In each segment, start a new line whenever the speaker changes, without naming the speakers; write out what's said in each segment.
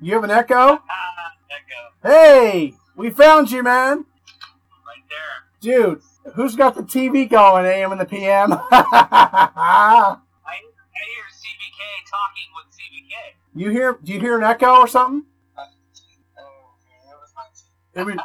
You have an echo?
Ah, echo.
Hey, we found you, man.
Right there.
Dude, who's got the TV going, AM and the PM?
I, I hear CBK talking with CBK.
you hear? Do you hear an echo or something? I mean,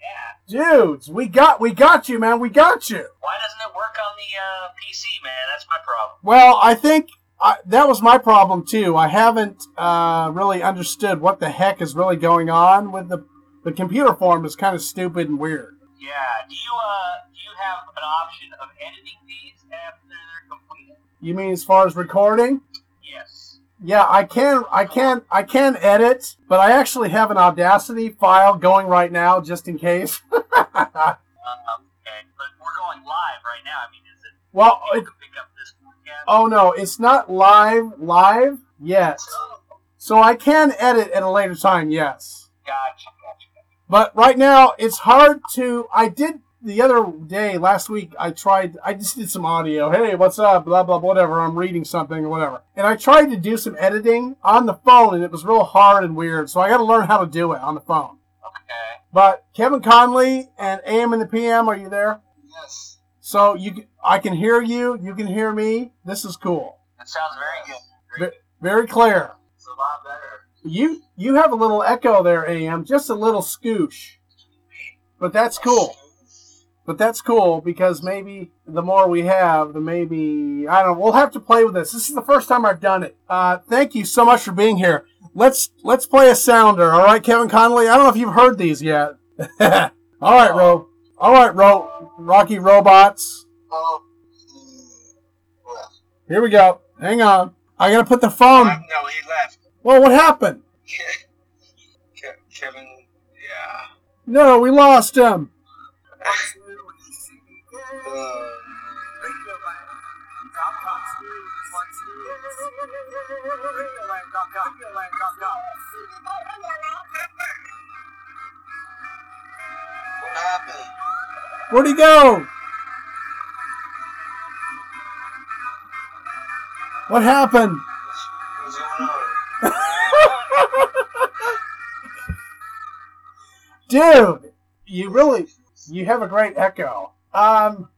Yeah.
dudes, we got we got you, man. We got you.
Why doesn't it work on the uh, PC, man? That's my problem.
Well, I think I, that was my problem too. I haven't uh, really understood what the heck is really going on with the the computer form. is kind of stupid and weird.
Yeah. Do you uh do you have an option of editing these after they're completed?
You mean as far as recording?
Yes.
Yeah, I can, I can, I can edit, but I actually have an Audacity file going right now, just in case.
Um, okay. But we're going live right now. I mean, is it?
well, it, oh no, it's not live, live yet. So I can edit at a later time, yes.
gotcha. Gotcha. Gotcha.
But right now, it's hard to. I did the other day, last week, I tried, I just did some audio. Hey, what's up? Blah, blah, blah, whatever. I'm reading something or whatever. And I tried to do some editing on the phone, and it was real hard and weird. So I got to learn how to do it on the phone.
Okay.
But Kevin Conley and AM and the PM, are you there?
Yes.
So you, I can hear you. You can hear me. This is cool.
That sounds very good. Very
Very clear.
It's a lot better.
You you have a little echo there, AM. Just a little scoosh. But that's cool. But that's cool because maybe the more we have, the maybe I don't know. We'll have to play with this. This is the first time I've done it. Uh, thank you so much for being here. Let's let's play a sounder. All right, Kevin Connolly. I don't know if you've heard these yet. all right, Ro. All right, Ro. Rocky Robots.
Oh,
Here we go. Hang on. I gotta put the phone.
no, he left.
Well, what happened?
Ke- Kevin, yeah.
No, we lost him.
Uh, what happened?
Where'd he go? What happened? Dude, you really you have a great echo. Um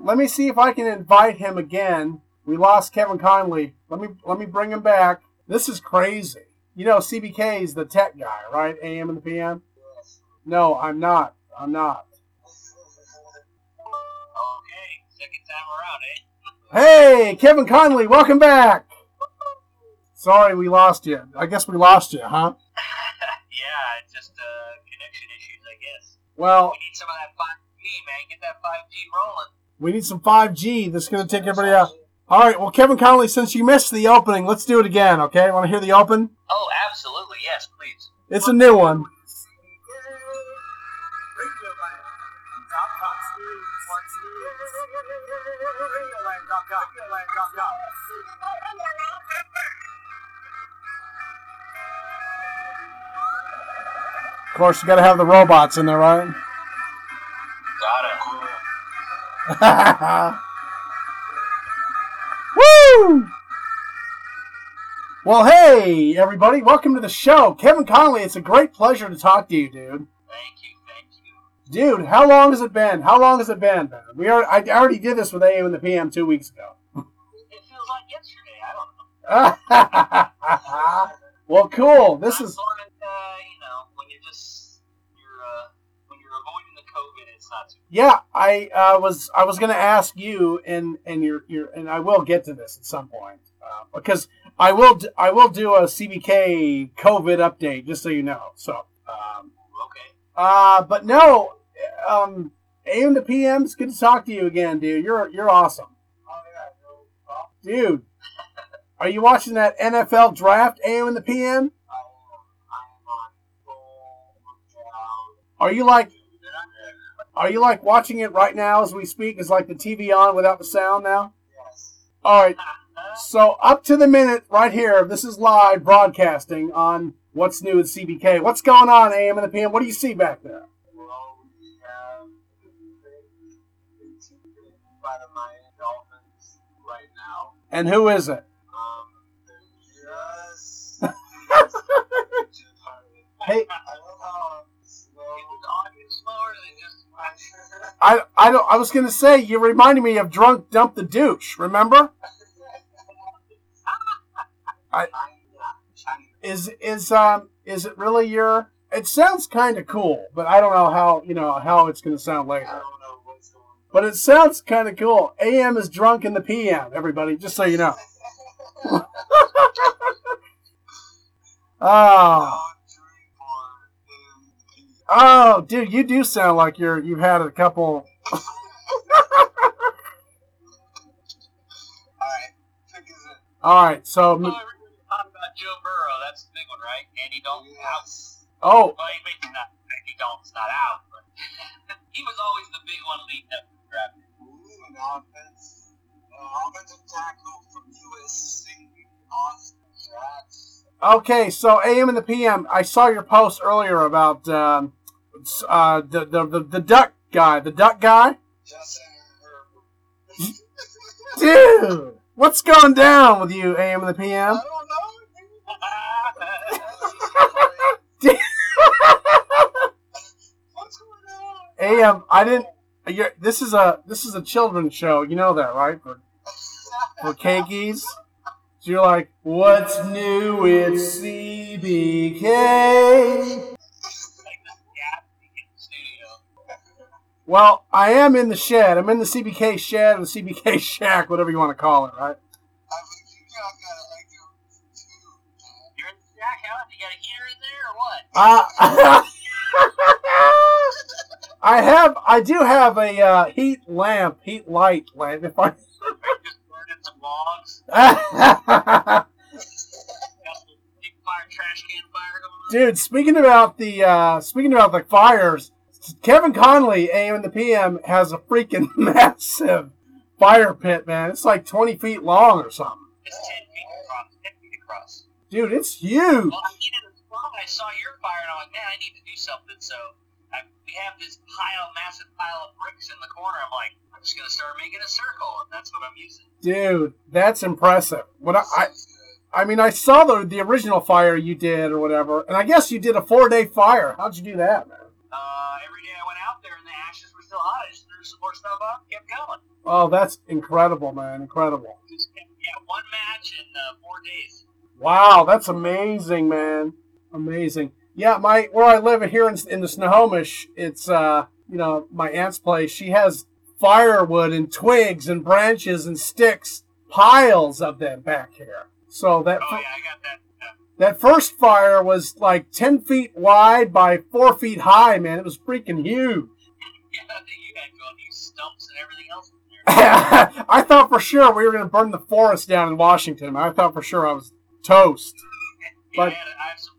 let me see if I can invite him again. We lost Kevin Conley. Let me let me bring him back. This is crazy. You know CBK is the tech guy, right? AM and the PM? No, I'm not. I'm not.
Time around, eh?
Hey, Kevin Conley, welcome back. Sorry we lost you. I guess we lost you, huh?
yeah, it's just uh, connection issues, I guess.
Well,
We need some of that 5G, man. Get that 5G rolling.
we need some 5G that's going to take everybody out. All right, well, Kevin Conley, since you missed the opening, let's do it again, okay? Want to hear the open?
Oh, absolutely. Yes, please.
It's a new one. Course, you got to have the robots in there, right?
Got it.
Woo! Well, hey, everybody, welcome to the show. Kevin Conley, it's a great pleasure to talk to you, dude.
Thank you. Thank you.
Dude, how long has it been? How long has it been, man? We are, I already did this with AM and the PM two weeks ago.
It feels like yesterday. I don't know.
well, cool. This is
Not learning, uh, COVID, it's not too.
yeah. I uh, was I was gonna ask you, and and your your and I will get to this at some point uh, because I will d- I will do a CBK COVID update just so you know. So. Um,
Okay.
Uh, but no, um, AM to PM, it's good to talk to you again, dude. You're you're awesome, dude. Are you watching that NFL draft, AM and the PM? Are you like Are you like watching it right now as we speak? Is like the TV on without the sound now? Yes. All right. So up to the minute right here. This is live broadcasting on what's new at CBK. What's going on, AM and the PM? What do you see back there?
Well, we have by the Miami Dolphins right now.
And who is it?
Um, just
Hey,
I
I don't. I was gonna say you reminded me of drunk dump the douche. Remember?
China.
Is is um is it really your? It sounds kind of cool, but I don't know how you know how it's gonna sound
I
later.
don't know what's going
But it sounds kind of cool. AM is drunk in the PM. Everybody, just so you know. Oh, oh, dude, you do sound like you're you've had a couple.
Alright, pick is it.
All right, so
Oh, everybody talking about Joe Burrow. That's the big one, right? Andy Dalton's out.
Oh,
Well, he may not. Andy Dalton's not out, but he was always the big one leading up to the draft.
Ooh, an offense. Uh, offensive tackle from USC, Austin Jackson.
Okay. So AM and the PM. I saw your post earlier about um, uh, the, the the the duck guy, the duck guy. Dude, what's going down with you, AM and the
I
PM?
don't know. What's going on?
AM, I didn't. You're, this is a this is a children's show. You know that, right? For for cakies. So you're like, what's new? It's CBK.
like this gap in the studio.
Well, I am in the shed. I'm in the CBK shed or the CBK shack, whatever you want to call it, right?
I you got got like too.
You're in the shack house. You got a heater in there or what?
Uh, I have, I do have a uh, heat lamp, heat light lamp. If I,
Just burning some logs. Got some big fire, trash can fire going on.
dude, speaking about the, uh, speaking about the fires, Kevin Conley, AM and the PM, has a freaking massive fire pit, man. It's like 20 feet long or something.
It's 10 feet across. 10 feet across.
Dude, it's huge.
Well, I needed a spot. I saw your fire, and I'm like, man, I need to do something. So I, we have this pile, massive pile of bricks in the corner. I'm like, just gonna start making a circle, and that's what I'm using.
Dude, that's impressive. What I, I, I mean, I saw the the original fire you did or whatever, and I guess you did a four day fire. How'd you do that, man?
Uh, every day I went out there, and the ashes were still hot. I just threw some more stuff up, kept going.
Oh, that's incredible, man! Incredible.
Yeah, one match in uh, four days.
Wow, that's amazing, man. Amazing. Yeah, my where I live here in, in the Snohomish, it's uh, you know, my aunt's place. She has firewood and twigs and branches and sticks, piles of them back here. So that
Oh yeah, I got that. Uh,
that first fire was like ten feet wide by four feet high, man. It was freaking huge.
yeah, you had you stumps and everything else.
I thought for sure we were going to burn the forest down in Washington. I thought for sure I was toast.
Yeah,
But-
I have some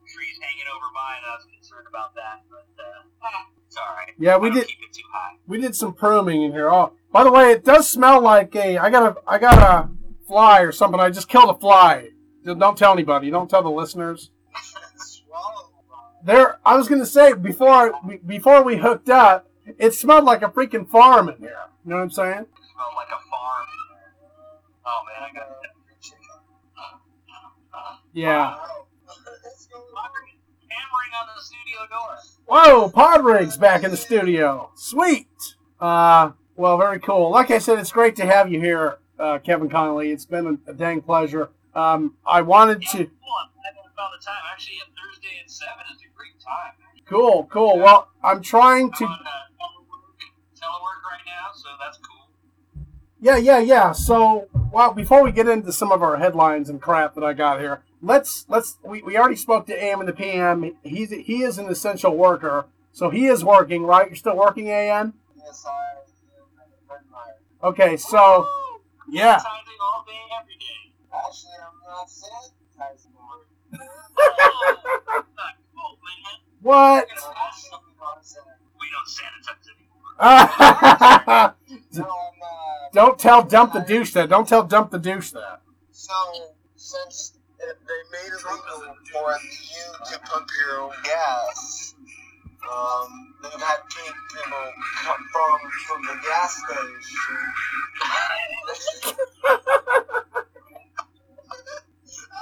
it's all right.
Yeah, we did.
keep it too high.
We did some pruning in here. Oh, by the way, it does smell like a. I got a. I got a fly or something. I just killed a fly. Don't tell anybody. Don't tell the listeners. There. I was going to say before we, before we hooked up, it smelled like a freaking farm in here. You know what I'm saying?
It smelled like a farm. Oh man, I got that.
Yeah.
Hammering on the studio door.
Whoa, Podrig's back in the studio. Sweet. Uh, well, very cool. Like I said, it's great to have you here, uh, Kevin Connolly. It's been a, a dang pleasure. Um, I wanted
Yeah,
to.
cool. I haven't the time. Actually, Thursday at seven is a great time.
Cool, cool. Well, I'm trying
I'm
to.
on uh, telework, telework right now, so that's cool.
Yeah, yeah, yeah. So, well, before we get into some of our headlines and crap that I got here, let's let's. We, we already spoke to AM and the PM. He's he is an essential worker, so he is working, right? You're still working, AM.
Yes, I am.
Okay, so
Woo!
yeah.
Advertising all day, every day.
Actually, I'm not sanitizing more.
Ah, not cool, man.
What?
We're gonna
I'm
pass some-
actually not sanitizing.
We don't sanitize anymore.
No, I'm not.
Don't tell dump the douche that. Don't tell dump the douche that.
So, since it, they made it legal for you to pump your own gas, um, they've had people come from from the gas station. I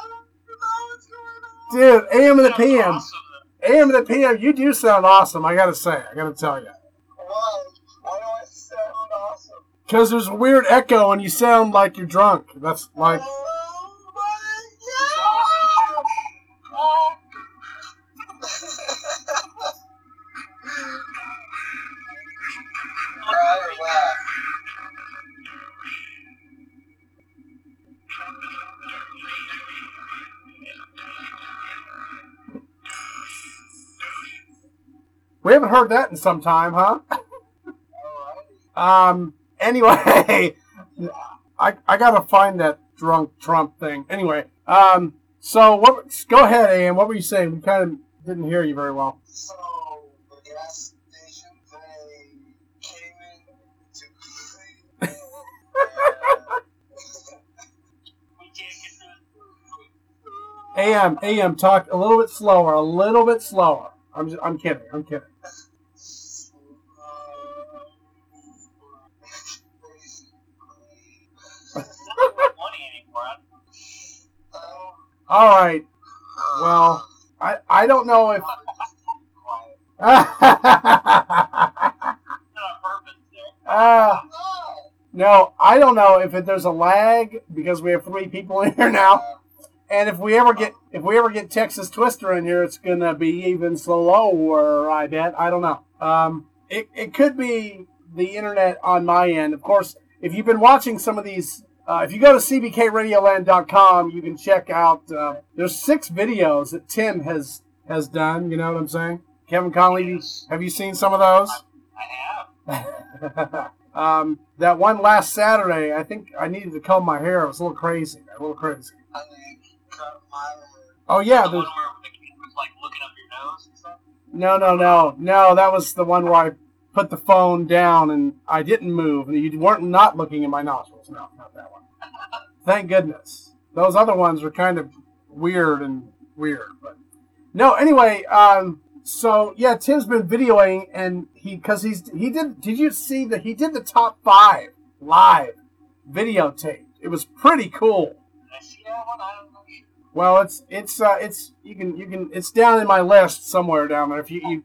don't know what's going on.
Dude, AM and the PM.
awesome, though.
AM to PM, you do sound awesome. I gotta say, I gotta tell you,
Why? Why do I sound awesome?
because there's a weird echo and you sound like you're drunk. That's like, haven't heard that in some time, huh? Um. Anyway, I I gotta find that drunk Trump thing. Anyway, um. So what? Go ahead, AM. What were you saying? We kind of didn't hear you very well.
So, the gas station, they came in to clean.
We can't get through.
AM, AM, talk a little bit slower, a little bit slower. I'm just, I'm kidding. I'm kidding. All right. Well, I I don't know if. Uh, no, I don't know if it, there's a lag because we have three people in here now, and if we ever get if we ever get Texas Twister in here, it's gonna be even slower. I bet. I don't know. Um, it it could be the internet on my end. Of course, if you've been watching some of these. Uh, if you go to cbkradioland.com, you can check out. Uh, there's six videos that Tim has has done. You know what I'm saying? Kevin Conley, you- have you seen some of those?
I have.
um, that one last Saturday, I think I needed to comb my hair. It was a little crazy. A little crazy.
I mean, cut my
Oh yeah,
the
there's,
one where the kid was like looking up your nose and stuff.
no, no, no, no. That was the one where I put the phone down and I didn't move. You weren't not looking in my nostrils. No, not that one. Thank goodness. Those other ones were kind of weird and weird, but no. Anyway, um, so yeah, Tim's been videoing and he because he's he did. Did you see that he did the top five live videotape? It was pretty cool. Well, it's it's uh, it's you can you can it's down in my list somewhere down there. If you, you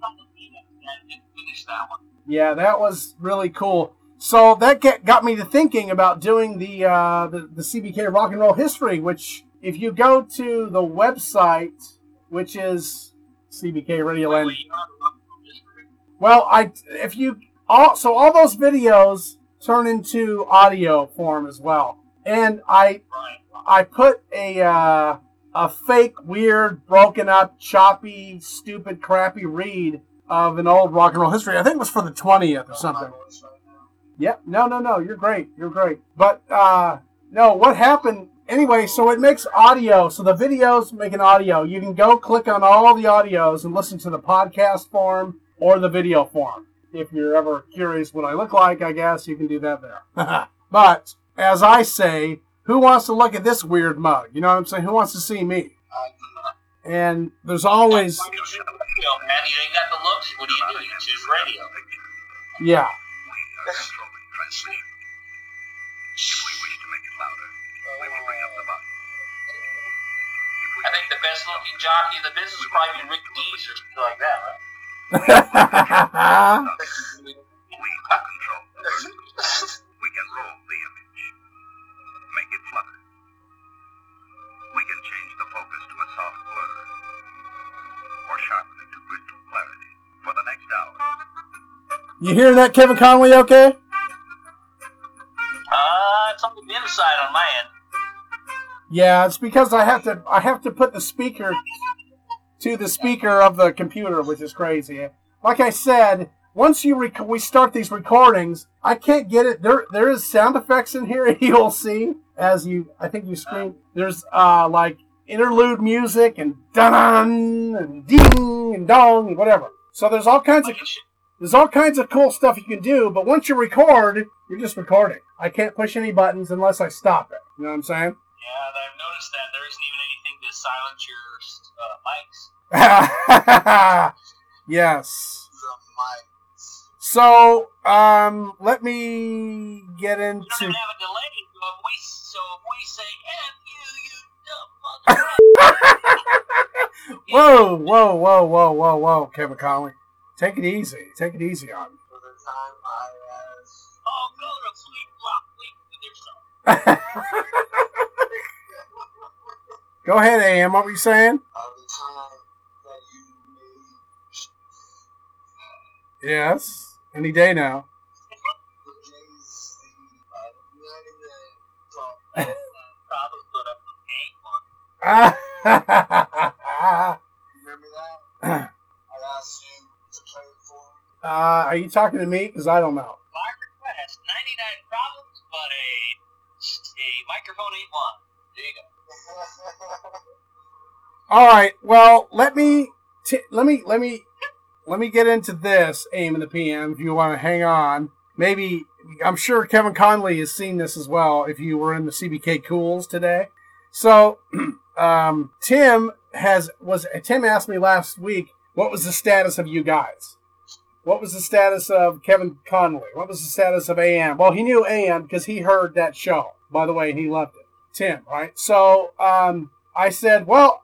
yeah, that was really cool. So that get, got me to thinking about doing the, uh, the the CBK Rock and Roll History, which if you go to the website, which is CBK Radio Land.
wait, you are just
Well, I if you all so all those videos turn into audio form as well, and I. I put a uh, a fake, weird, broken up, choppy, stupid, crappy read of an old rock and roll history. I think it was for the twentieth or something. Yep. No, no, no. You're great. You're great. But uh, no, what happened? Anyway, so it makes audio. So the videos make an audio. You can go click on all the audios and listen to the podcast form or the video form. If you're ever curious what I look like, I guess you can do that there. but as I say, who wants to look at this weird mug? You know what I'm saying? Who wants to see me? And there's always.
You ain't got the looks. What do you do? You choose radio.
yeah.
I think the best looking jockey in the business would probably be Rick Dees or something like that. Right?
We control. We can roll the image. Make it flutter. We can change the focus to a soft blur. Or sharpen it to crystal clarity. For the next hour.
you hearing that, Kevin Conley? Okay.
Side on my end.
Yeah, it's because I have to I have to put the speaker to the speaker of the computer, which is crazy. Like I said, once you rec- we start these recordings, I can't get it. There there is sound effects in here. You'll see as you I think you scream. There's uh like interlude music and dun and ding and dong and whatever. So there's all kinds of
Like it should.
there's all kinds of cool stuff you can do. But once you record, you're just recording. I can't push any buttons unless I stop it. You know what I'm saying?
Yeah, I've noticed that there isn't even anything to silence your uh, mics.
yes.
The mics.
So, um, let me get
You don't
into.
have a delay. So if we, so if we say F you, you dumb mother.
whoa, whoa, whoa, whoa, whoa, whoa, Kevin Conley. Take it easy. Take it easy on me.
Go
ahead, AM. What were you saying? Yes. Any day now.
Remember that? I asked you to play for me.
are you talking to me? Because I don't know. All right. Well, let me t- let me let me let me get into this AM and the PM. If you want to hang on, maybe I'm sure Kevin Conley has seen this as well. If you were in the CBK Cools today, so um, Tim has was Tim asked me last week what was the status of you guys. What was the status of Kevin Conley? What was the status of AM? Well, he knew AM because he heard that show. By the way, he loved it. Tim, right? So um, I said, well,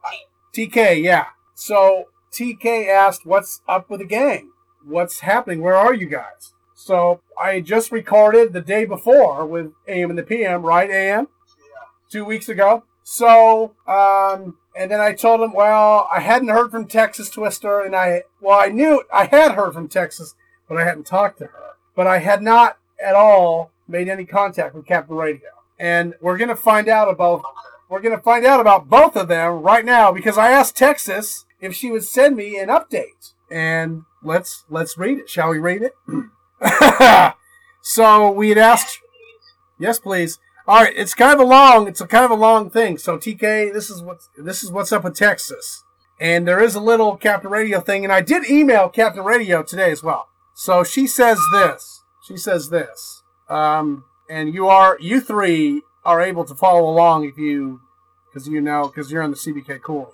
TK, yeah. So TK asked, "What's up with the gang? What's happening? Where are you guys?" So I just recorded the day before with AM and the PM, right? AM
yeah.
two weeks ago. So um, and then I told him, well, I hadn't heard from Texas Twister, and I well, I knew I had heard from Texas, but I hadn't talked to her. But I had not at all made any contact with Captain Radio, and we're gonna find out about. We're going to find out about both of them right now because I asked Texas if she would send me an update. And let's let's read it. Shall we read it? so we had asked Yes, please. All right, it's kind of a long it's a kind of a long thing. So TK, this is what this is what's up with Texas. And there is a little Captain Radio thing and I did email Captain Radio today as well. So she says this. She says this. Um and you are you three are able to follow along if you because you know because you're in the CBK cool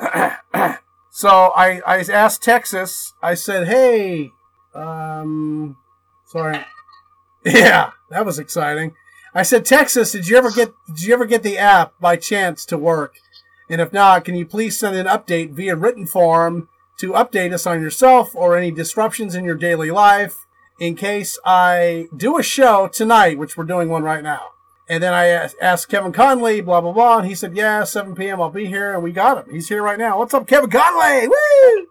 right? So I, I asked texas i said hey um sorry. Yeah that was exciting. I said texas did you ever get did you ever get the app by chance to work? And if not can you please send an update via written form to update us on yourself or any disruptions in your daily life in case I do a show tonight, which we're doing one right now. And then I asked- asked Kevin Conley, blah, blah, blah. And he said, yeah, 7 p.m. I'll be here. And we got him. He's here right now. What's up, Kevin Conley? Woo!
Oh,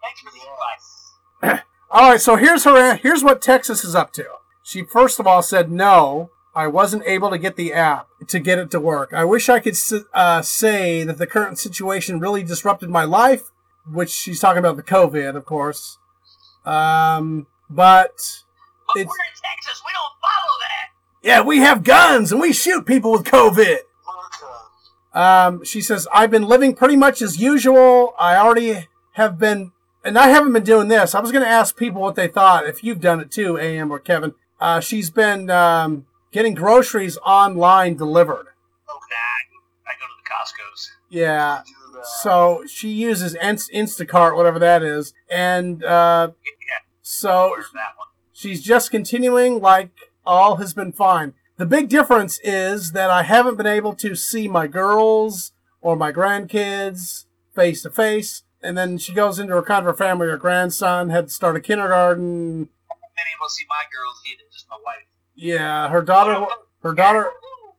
thanks for the advice.
All right, so here's her. Here's what Texas is up to. She first of all said, no, I wasn't able to get the app to get it to work. I wish I could uh, say that the current situation really disrupted my life, which she's talking about the COVID, of course. Um, but
But
It's-
we're in Texas. We don't.
Yeah, we have guns and we shoot people with COVID. Um, she says, I've been living pretty much as usual. I already have been, and I haven't been doing this. I was going to ask people what they thought, if you've done it too, AM or Kevin. Uh, she's been um, getting groceries online delivered.
Oh, nah. I go to the Costco's.
Yeah. So she uses Inst- Instacart, whatever that is. And uh,
Yeah,
so? She's just continuing like all has been fine. The big difference is that I haven't been able to see my girls or my grandkids face to face. And then she goes into her kind of her family. Her grandson had to start a kindergarten.
Been able to see my girls either, just my wife.
Yeah, her daughter, her daughter,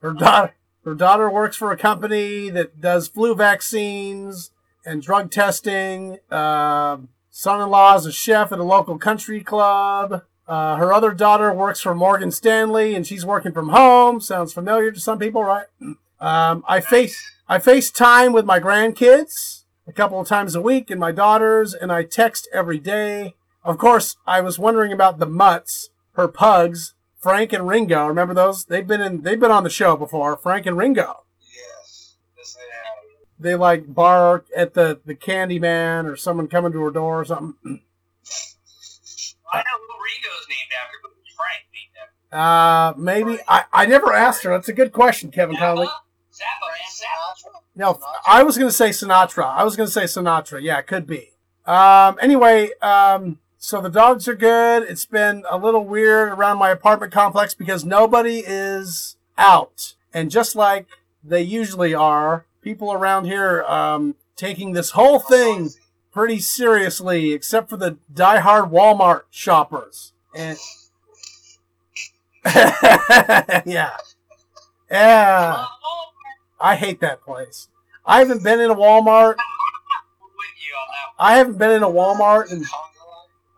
her daughter, her daughter works for a company that does flu vaccines and drug testing. Uh, son-in-law is a chef at a local country club. Uh, her other daughter works for Morgan Stanley, and she's working from home. Sounds familiar to some people, right? Um, I face I FaceTime with my grandkids a couple of times a week, and my daughters, and I text every day. Of course, I was wondering about the mutts, her pugs, Frank and Ringo. Remember those? They've been in. They've been on the show before. Frank and Ringo.
Yes. Yes, they have.
They like bark at the the candy man or someone coming to her door or something.
I know Ringo's named after, but Frank named after?
Uh, maybe I, I never asked her. That's a good question, Kevin Conley.
Zappa? Zappa, man, Zappa.
No, I was gonna say Sinatra. I was gonna say Sinatra. Yeah, it could be. Um, anyway, um, so the dogs are good. It's been a little weird around my apartment complex because nobody is out, and just like they usually are, people around here um, taking this whole thing pretty seriously, except for the diehard Walmart shoppers. And yeah, yeah, I hate that place. I haven't been in a Walmart. I haven't been in a Walmart
and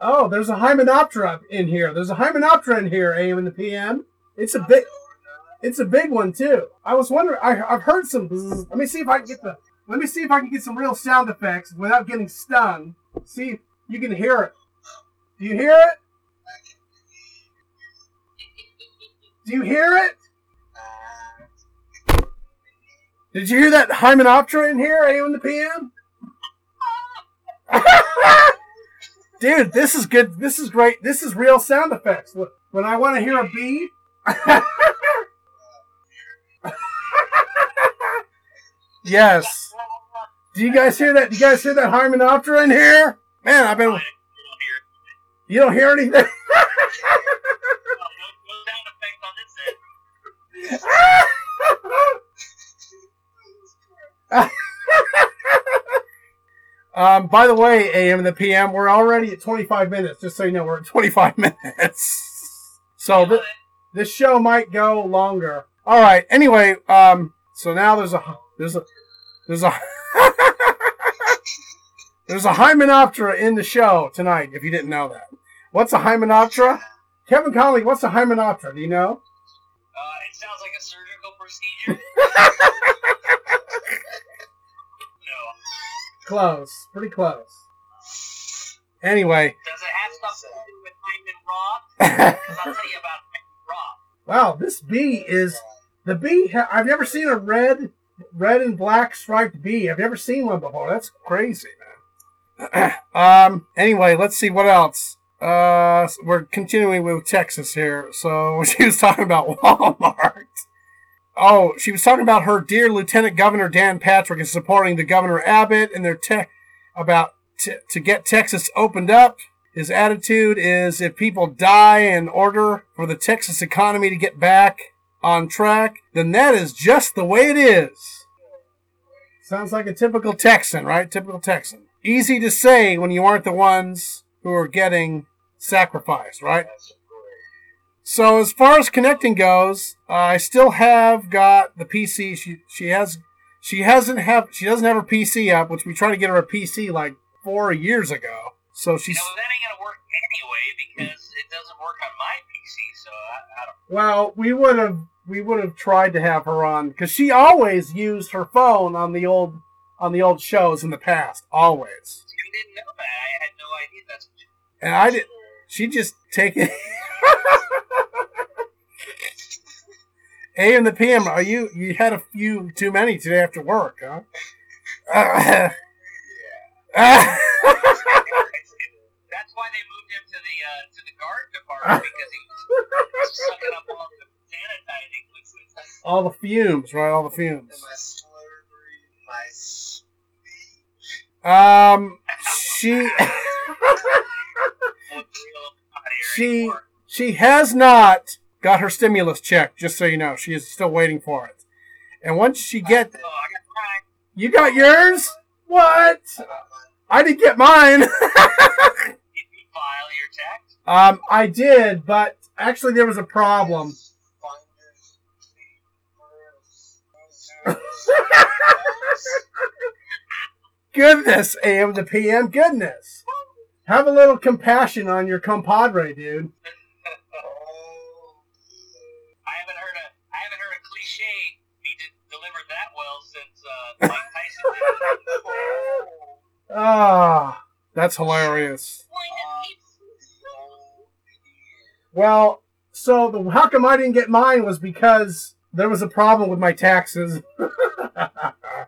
Oh, there's a Hymenoptera in here. There's a Hymenoptera in here, AM and the PM. It's a big, it's a big one too. I was wondering. I, I've heard some. Let me see if I can get the. Let me see if I can get some real sound effects without getting stung. See if you can hear it. Do you hear it? Do you hear it? Did you hear that Hymenoptera in here, AM the PM? Dude, this is good. This is great. This is real sound effects. When I want to hear a bee. yes. Do you guys hear that? Do you guys hear that Hymenoptera in here? Man, I've been.
Don't.
You don't hear anything?
No, no
um, by the way, AM and the PM, we're already at 25 minutes. Just so you know, we're at 25 minutes. So th- this show might go longer. All right. Anyway, um, so now there's a there's a there's a there's a Hymenoptera in the show tonight. If you didn't know that, what's a Hymenoptera? Kevin Conley, what's a Hymenoptera? Do you know?
Uh, it sounds like a surgical procedure. no.
Close, pretty close. Anyway,
Does it have something to do with Hyman Roth? I'll tell you about Hyman Roth.
wow, this bee is the bee. ha- I've never seen a red, red and black striped bee. I've never seen one before. That's crazy, man. um. Anyway, let's see what else. Uh, we're continuing with Texas here. So she was talking about Walmart. Oh, she was talking about her dear Lieutenant Governor Dan Patrick is supporting the Governor Abbott and their tech about t- to get Texas opened up. His attitude is if people die in order for the Texas economy to get back on track, then that is just the way it is. Sounds like a typical Texan, right? Typical Texan. Easy to say when you aren't the ones who are getting sacrificed, right? So as far as connecting goes, uh, I still have got the PC. She she has she hasn't have she doesn't have her PC up, which we tried to get her a PC like four years ago. So she's
know, that ain't gonna work anyway because it doesn't work on my PC. So I, I don't.
well, we would have we would have tried to have her on because she always used her phone on the old on the old shows in the past, always.
You didn't know that. I had no idea. That's what you
And I did. She just take it. A and the PM. Are you? You had a few too many today after work, huh? Uh,
That's why they moved him to the uh, to the guard department because he was sucking up all the sanitizing liquids.
all the fumes, right? All the fumes.
And my slurry, my.
Um, she
Look real hot here
She- she has not got her stimulus check. Just so you know, she is still waiting for it. And once she get,
I got mine.
you got yours. What?
I got mine.
I didn't get mine.
Did you file your tax?
um, I did, but actually there was a problem. Goodness, AM to PM. Goodness. Have a little compassion on your compadre, dude.
Oh,
I haven't heard a I haven't heard a cliche be de- delivered that well since uh, Mike Tyson did.
Ah, that's hilarious.
oh,
Well, so the how come I didn't get mine was because there was a problem with my taxes.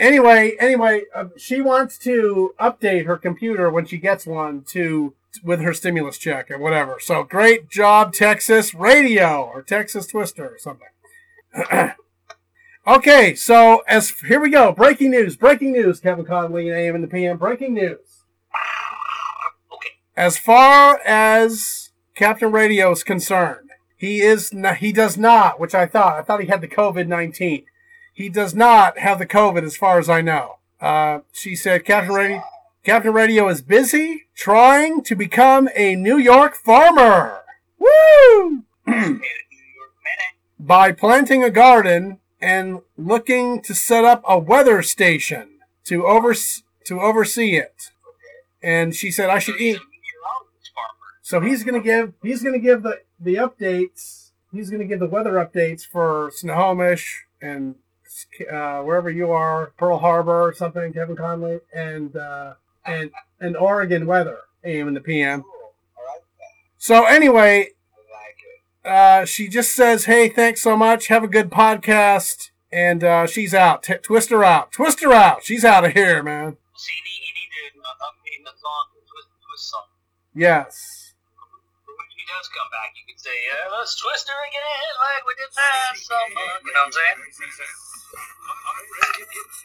Anyway, anyway, uh, she wants to update her computer when she gets one to with her stimulus check or whatever. So great job, Texas Radio or Texas Twister or something. okay, so as here we go. Breaking news. Breaking news. Kevin Conley and AM and the PM. Breaking news.
okay.
As far as Captain Radio is concerned, he is he does not, which I thought. I thought he had the COVID nineteen. He does not have the COVID, as far as I know. Uh, she said, Captain Radio, Captain Radio is busy trying to become a New York farmer. Woo! By planting a garden and looking to set up a weather station to over to oversee it. And she said I should eat. So he's gonna give he's gonna give the the updates. He's gonna give the weather updates for Snohomish and uh, wherever you are, Pearl Harbor or something, Kevin Conley, and uh, and and Oregon weather, AM and the PM.
Cool. I like that.
So anyway,
I like it.
uh, she just says, "Hey, thanks so much. Have a good podcast." And uh, she's out. T- twist her out. Twist her out. She's out of here, man.
So need, you need to uh, update the song twist, twist song.
Yes.
When she does come back, you can say, uh, let's twist her again like we did last summer. You know what I'm saying?
Congratulations,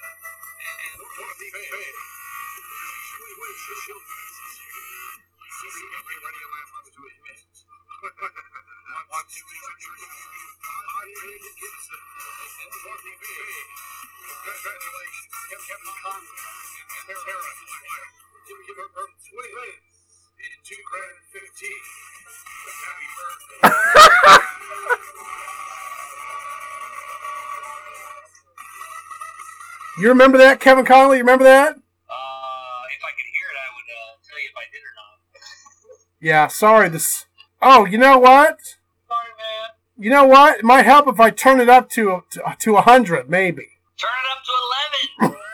Kevin Conley and Sarah. Give her her 20 minutes in 2015. Happy birthday.
You remember that, Kevin Conley? You remember that?
Uh, if I could hear it, I would uh, tell you if I did or not.
Yeah. Sorry. This. Oh, you know what?
Sorry, man.
You know what? It might help if I turn it up to to, to hundred, maybe.
Turn it up to 11.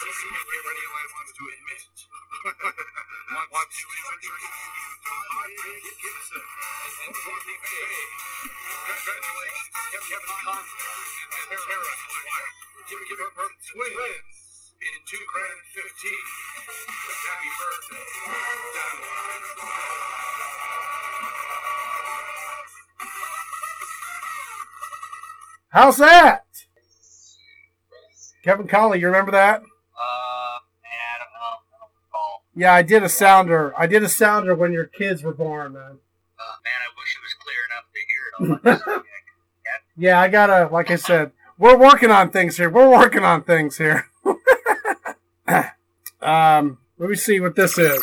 CBK Radio presents Hot Radio Gibson and Dorothy Faye. CBK Radio, I want to admit. Want to introduce Hot Gibson and Dorothy Faye. Congratulations, Kevin Conley and Sarah Give give her her twins in 2015. Happy birthday.
How's that? Kevin Conley, you remember that? Yeah, I did a sounder. I did a sounder when your kids were born, man.
Uh, man, I wish it was clear enough to hear it. all.
Yeah, I gotta, like I said, we're working on things here. We're working on things here. um, let me see what this is.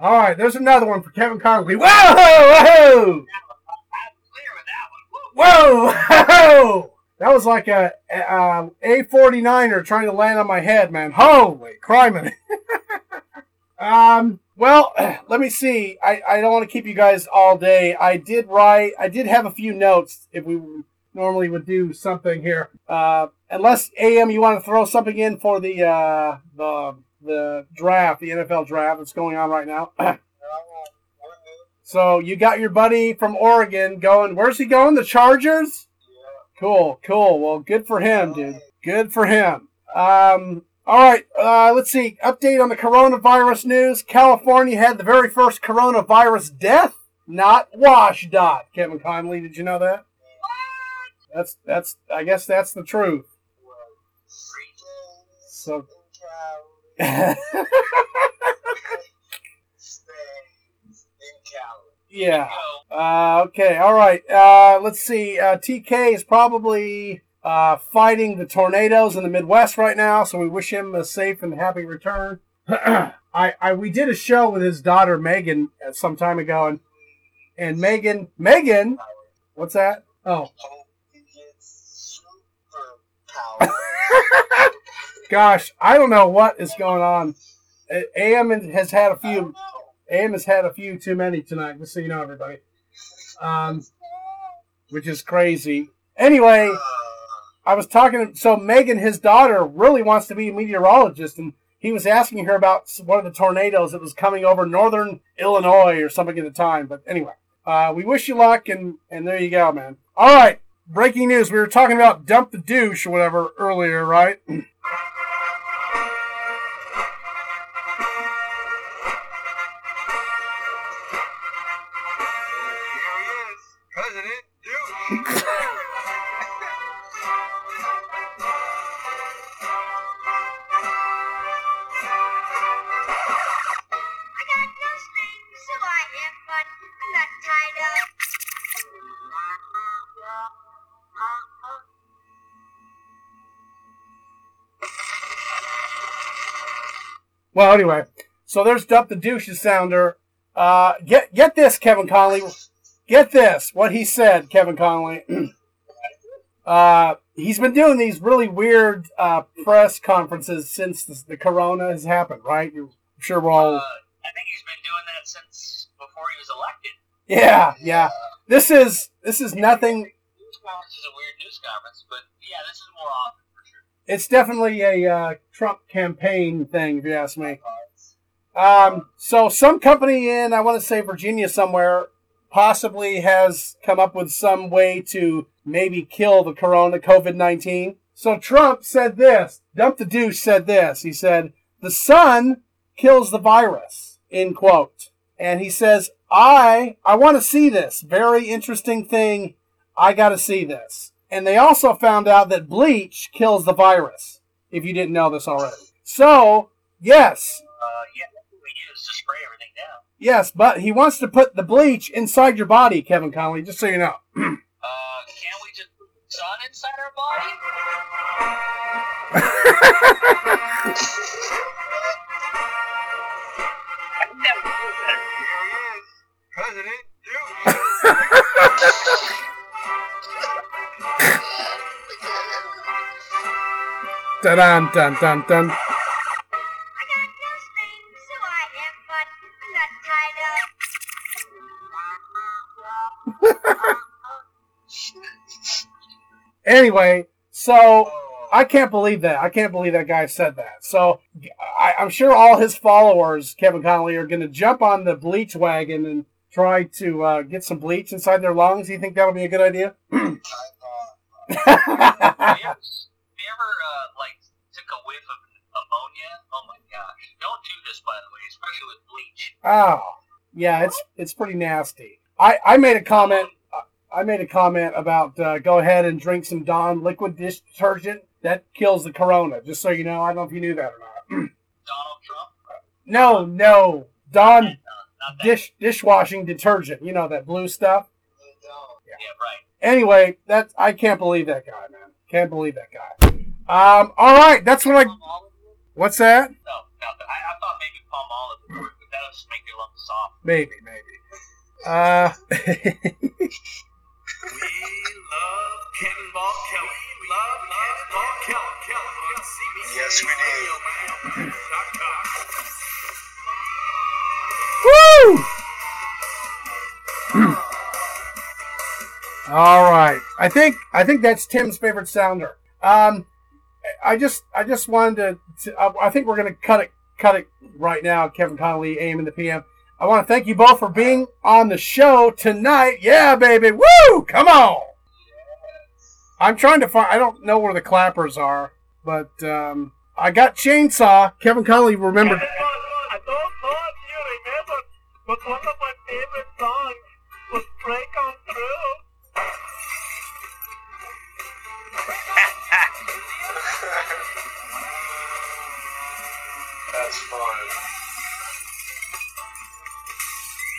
All right, there's another one for Kevin Conley. Whoa, whoa, whoa, whoa! That was like a, a A forty niner trying to land on my head, man. Holy criminy! um, well, let me see. I, I don't want to keep you guys all day. I did write. I did have a few notes. If we normally would do something here, uh, unless AM you want to throw something in for the uh, the the draft, the NFL draft that's going on right now. So you got your buddy from Oregon going. Where's he going? The Chargers.
Yeah.
Cool, cool. Well, good for him, dude. Good for him. Um, all right. Uh, let's see. Update on the coronavirus news. California had the very first coronavirus death. Not wash Dot. Kevin Conley. Did you know that? That's that's. I guess that's the truth. So.
in Cali. Stays in Cali.
yeah. Uh, okay, all right. Uh, let's see. Uh, TK is probably uh, fighting the tornadoes in the Midwest right now, so we wish him a safe and happy return. I, I we did a show with his daughter Megan uh, some time ago, and and Megan Megan, what's that? Oh, gosh, I don't know what is going on. AM has had a few. AM has had a few too many tonight. Just so you know, everybody. Um, which is crazy. Anyway. I was talking. So Megan, his daughter, really wants to be a meteorologist, and he was asking her about one of the tornadoes that was coming over northern Illinois or something at the time. But anyway, uh, we wish you luck, and and there you go, man. All right, breaking news. We were talking about dump the douche or whatever earlier, right? Well, anyway, so there's dump the douches sounder. Uh, get get this, Kevin Conley. Get this. What he said, Kevin Conley. uh, he's been doing these really weird uh, press conferences since the, the corona has happened, right? You're I'm sure we're all.
Uh, I think he's been doing that since before he was elected.
Yeah, yeah. This is this is nothing.
This conference is a weird news conference, but yeah, this is more often.
It's definitely a uh, Trump campaign thing, if you ask me. Um, so some company in I want to say Virginia somewhere possibly has come up with some way to maybe kill the corona COVID nineteen. So Trump said this. Dump the douche said this. He said the sun kills the virus. End quote. And he says I I want to see this very interesting thing. I got to see this. And they also found out that bleach kills the virus. If you didn't know this already. So yes,
Uh, yeah, we use to spray everything down.
Yes, but he wants to put the bleach inside your body, Kevin Conley, just so you know.
Uh, can't we just put the sun inside our body? I
dun dun dun dun dun.
I got no strings, so I have fun. I'm not.
Anyway, so I can't believe that. I can't believe that guy said that. So I, I'm sure all his followers, Kevin Conley, are going to jump on the bleach wagon and try to uh, get some bleach inside their lungs. Do you think that would be a good idea?
I thought,
Have you ever, have you ever uh, like took a whiff of ammonia? Gosh! Don't do this, by the way, especially with bleach.
Oh, yeah, it's it's pretty nasty. I, I made a comment. I made a comment about uh, go ahead and drink some Dawn liquid dish detergent that kills the corona. Just so you know, I don't know if you knew that or not.
Donald Trump?
no, no, Dawn dish dishwashing detergent. You know that blue stuff.
no.
Yeah, right.
Anyway, that I can't believe that guy, man. Can't believe that guy. Um, all right, that's what I. What's that?
No, no. I, I thought maybe Palmolive would work, but that would just make your lungs soft.
Maybe, maybe. Uh,
We love Cannonball Kelly. We love Cannonball Kelly. Kelly on CBC
Yes, we do.
Woo! All right. I think I think that's Tim's favorite sounder. Um, I just I just wanted to. to I I think we're gonna cut it cut it right now. Kevin Connolly, AM in the PM. I want to thank you both for being on the show tonight. Yeah, baby. Woo! Come on. I'm trying to find. I don't know where the clappers are, but um, I got chainsaw. Kevin Connolly remembered.
I don't know if you remember, but one of my favorite songs was Break On Through.
That's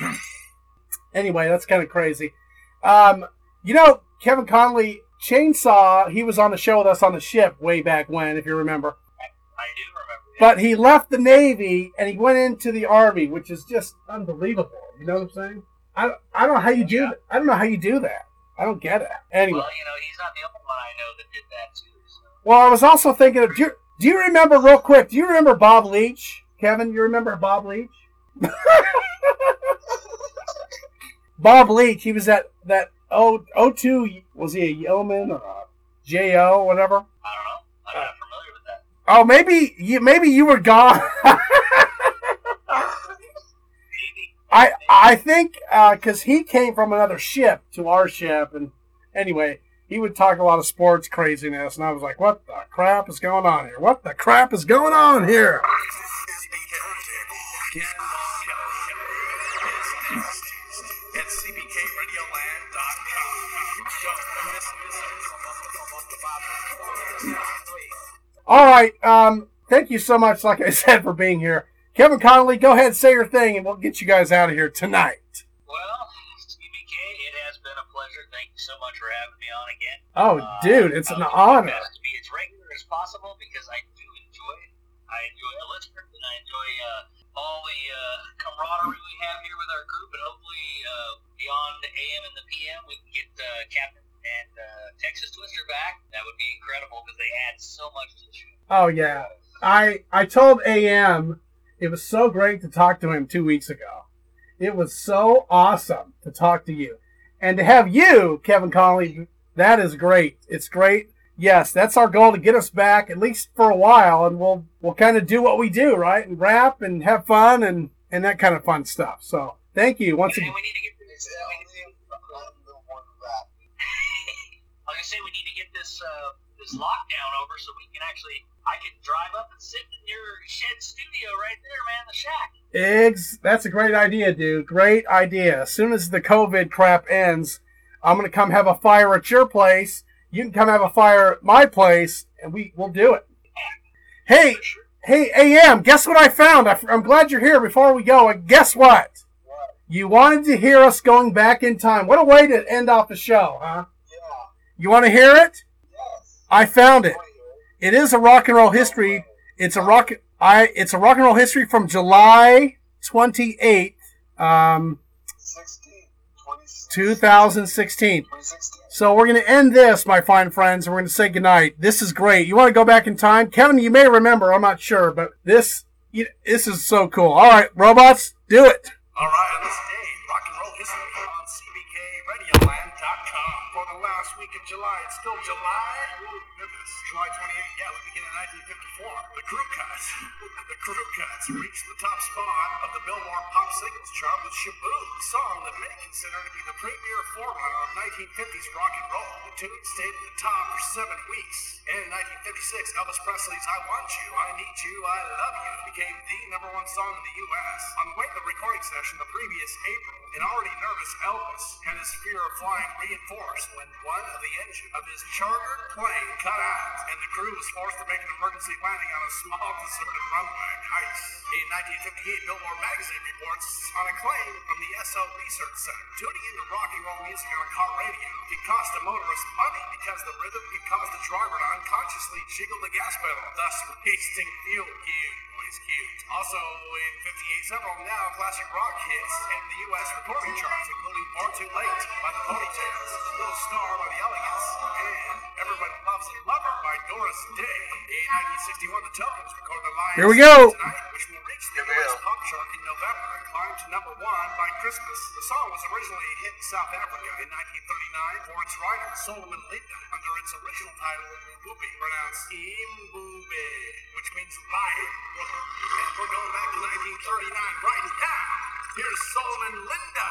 fun.
anyway, that's kind of crazy. Um, you know, Kevin Conley, Chainsaw, he was on the show with us on the ship way back when, if you remember.
I do remember. that.
But he left the Navy and he went into the Army, which is just unbelievable. You know what I'm saying? I, I don't know how you do I don't know how you do that. I don't get it. Anyway,
Well, you know, he's not the only one I know that did that too. So.
well, I was also thinking of do you, do you remember real quick? Do you remember Bob Leach? Kevin, you remember Bob Leach? Bob Leach, he was that that O O2 was he a yeoman or a JO whatever?
I don't know. I'm not familiar with that.
Oh, maybe you maybe you were gone.
Maybe.
I I think uh, because he came from another ship to our ship, and anyway, he would talk a lot of sports craziness, and I was like, "What the crap is going on here? What the crap is going on here?" All right, um, thank you so much, like I said, for being here, Kevin Connolly. Go ahead, and say your thing, and we'll get you guys out of here tonight.
Thank you so much for having me on again.
Oh,
Uh,
dude, it's an honor.
best to be as regular as possible because I do enjoy it. I enjoy the listeners and I enjoy uh, all the uh, camaraderie we have here with our group, and hopefully uh, beyond the AM and the PM, we can get uh, Captain and uh, Texas Twister back. That would be incredible because they add so much to the show.
Oh yeah, I I told AM it was so great to talk to him two weeks ago. It was so awesome to talk to you, and to have you, Kevin Connolly. That is great. It's great. Yes, that's our goal to get us back at least for a while, and we'll we'll kind of do what we do, right? And rap and have fun and and that kind of fun stuff. So thank you once again.
we need to get this.
It's
we to-
I'm the one rap.
I say we need to get this uh, this lockdown over so we can actually I can drive up and sit in your shed studio right there, man, the shack.
Eggs. That's a great idea, dude. Great idea. As soon as the COVID crap ends, I'm gonna come have a fire at your place. You can come have a fire at my place, and we we'll do it. Hey, hey, AM. Guess what I found? I, am glad you're here. Before we go, guess what?
What?
You wanted to hear us going back in time. What a way to end off the show, huh?
Yeah.
You want to hear it? I found it. It is a rock and roll history. It's a rock. I. It's a rock and roll history from July 28th, um,
16, 26,
2016.
2016.
So we're gonna end this, my fine friends, and we're gonna say goodnight. This is great. You want to go back in time, Kevin? You may remember. I'm not sure, but this, you, this is so cool. All right, robots, do it.
All right, last week of July, it's still July. Ooh, goodness. July 28th, yeah, we begin in 1954. The Crew Cuts. the Crew Cuts reached the top spot of the Billboard Pop Singles chart with Sh-Boom, a song that many consider to be the premier forerunner of 1950s rock and roll. The tune stayed at the top for seven weeks. And in 1956, Elvis Presley's I Want You, I Need You, I Love You became the number one song in the U.S. On the way to the recording session the previous April, an already nervous Elvis had his fear of flying reinforced when one of the engine of his chartered plane cut out, and the crew was forced to make an emergency landing on a small deserted runway. Nice. In 1958, Billboard magazine reports on a claim from the SO Research Center. Tuning into rock and roll music on a car radio can cost a motorist money because the rhythm can cause the driver to unconsciously jiggle the gas pedal, thus wasting fuel. Cute, boys, cute. Also, in 58, several now classic rock hits in the U.S. recording charts, including Born Too Late by the Poni-Tails, Little Star by the Elegants, and Everybody Loves a Lover by Doris Day. In 1961, the Tokens recorded a live
Here we go.
Tonight, which will reach the U.S. pop chart in November and climb to number one by Christmas. The song was originally hit in South Africa in 1939 for its writer, Solomon Linda, under its original title, Mbube, pronounced Imbube, which means lion. And we're going back to 1939 right now. Here's Solomon Linda.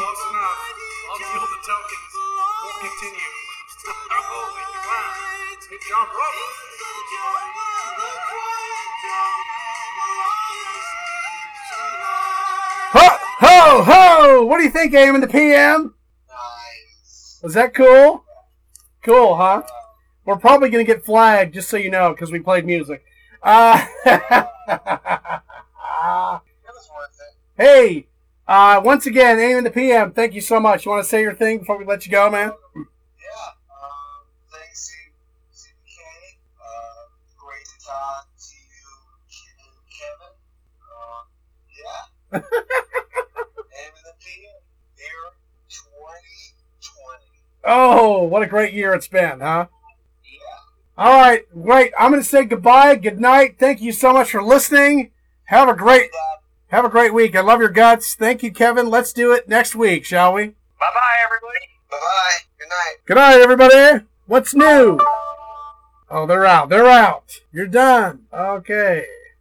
Oh. I'll deal the tokens. We'll continue. Good job, Ho, ho, ho! What do you think, AM in the PM?
Nice.
Was that cool? Cool, huh? We're probably gonna get flagged, just so you know, because we played music. Uh,
It was worth it.
hey, uh, once again, AM in the PM. Thank you so much. You want to say your thing before we let you go, man?
Yeah. Um, thanks, C- CBK. Great to talk to you, Kevin. Yeah. and the PM. Year 2020.
Oh, what a great year it's been, huh?
Yeah.
All right, great. I'm going to say goodbye. Good night. Thank you so much for listening. Have a great have a great week. I love your guts. Thank you, Kevin. Let's do it next week, shall we?
Bye bye, everybody.
Bye bye. Good night.
Good night, everybody. What's new? Oh, they're out. They're out. You're done. Okay.